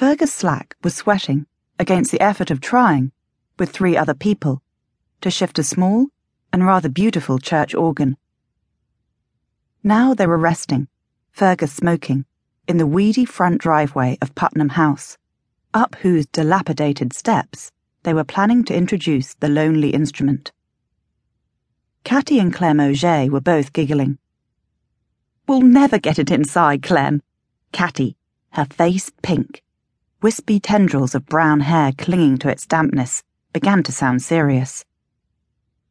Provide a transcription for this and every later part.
Fergus Slack was sweating against the effort of trying, with three other people, to shift a small and rather beautiful church organ. Now they were resting, Fergus smoking, in the weedy front driveway of Putnam House, up whose dilapidated steps they were planning to introduce the lonely instrument. Kattie and Clem Auger were both giggling. We'll never get it inside, Clem. Kattie, her face pink, wispy tendrils of brown hair clinging to its dampness, began to sound serious.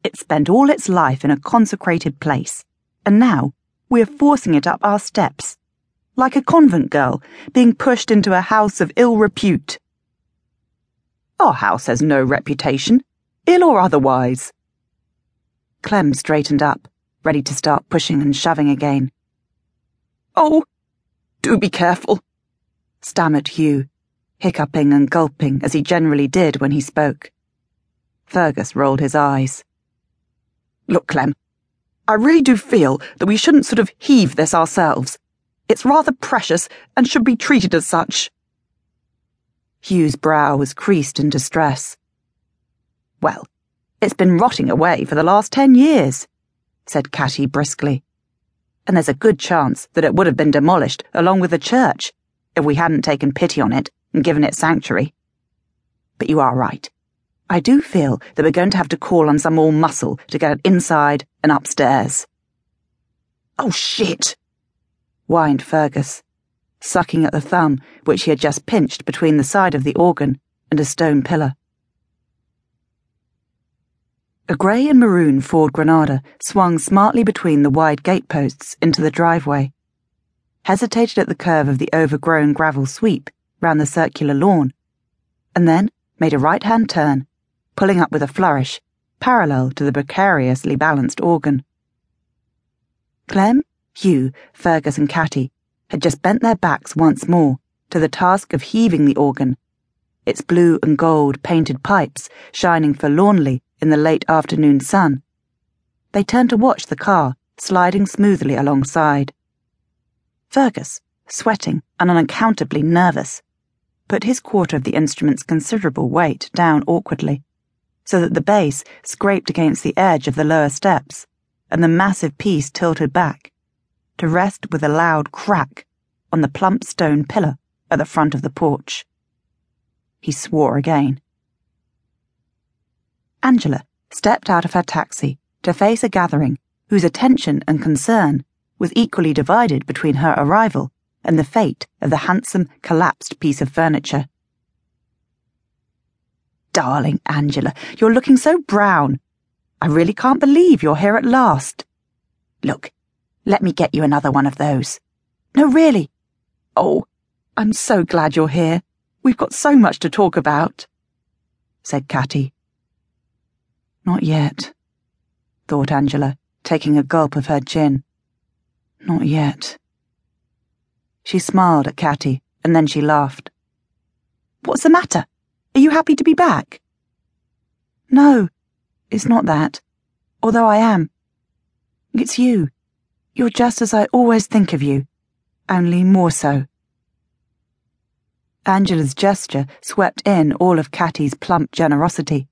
It spent all its life in a consecrated place, and now we're forcing it up our steps, like a convent girl being pushed into a house of ill repute. Our house has no reputation, ill or otherwise. Clem straightened up, ready to start pushing and shoving again. Oh, do be careful, stammered Hugh, hiccuping and gulping as he generally did when he spoke. Fergus rolled his eyes. Look, Clem, I really do feel that we shouldn't sort of heave this ourselves. It's rather precious and should be treated as such. Hugh's brow was creased in distress. Well, it's been rotting away for the last ten years, said Kattie briskly. And there's a good chance that it would have been demolished along with the church if we hadn't taken pity on it and given it sanctuary. But you are right. I do feel that we're going to have to call on some more muscle to get it inside and upstairs. Oh shit! whined Fergus, sucking at the thumb which he had just pinched between the side of the organ and a stone pillar. A grey and maroon Ford Granada swung smartly between the wide gateposts into the driveway, hesitated at the curve of the overgrown gravel sweep round the circular lawn, and then made a right hand turn, pulling up with a flourish, parallel to the precariously balanced organ. Clem, Hugh, Fergus, and Kattie had just bent their backs once more to the task of heaving the organ, its blue and gold painted pipes shining forlornly in the late afternoon sun. They turned to watch the car sliding smoothly alongside. Fergus, sweating and unaccountably nervous, put his quarter of the instrument's considerable weight down awkwardly, so that the base scraped against the edge of the lower steps, and the massive piece tilted back, to rest with a loud crack on the plump stone pillar at the front of the porch. He swore again. Angela stepped out of her taxi to face a gathering whose attention and concern was equally divided between her arrival and the fate of the handsome, collapsed piece of furniture. Darling Angela, you're looking so brown. I really can't believe you're here at last. Look, let me get you another one of those. No, really. Oh, I'm so glad you're here. We've got so much to talk about, said Kattie. Not yet, thought Angela, taking a gulp of her gin. Not yet. She smiled at Kattie, and then she laughed. What's the matter? Are you happy to be back? No, it's not that. Although I am. It's you. You're just as I always think of you, only more so. Angela's gesture swept in all of Kattie's plump generosity,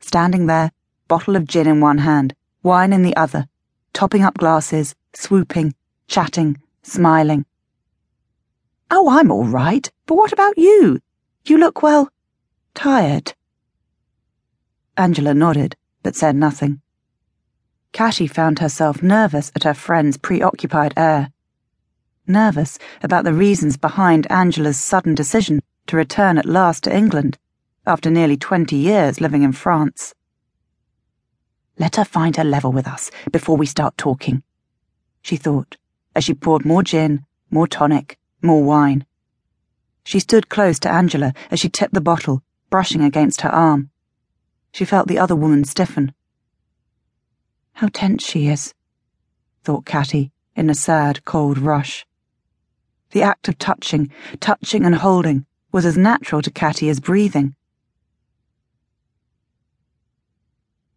standing there bottle of gin in one hand, wine in the other, topping up glasses, swooping, chatting, smiling. Oh, I'm all right, but what about you? You look, well, tired. Angela nodded, but said nothing. Kattie found herself nervous at her friend's preoccupied air. Nervous about the reasons behind Angela's sudden decision to return at last to England after nearly twenty years living in France. Let her find her level with us before we start talking, she thought, as she poured more gin, more tonic, more wine. She stood close to Angela as she tipped the bottle, brushing against her arm. She felt the other woman stiffen. How tense she is, thought Kattie in a sad, cold rush. The act of touching, touching and holding, was as natural to Kattie as breathing.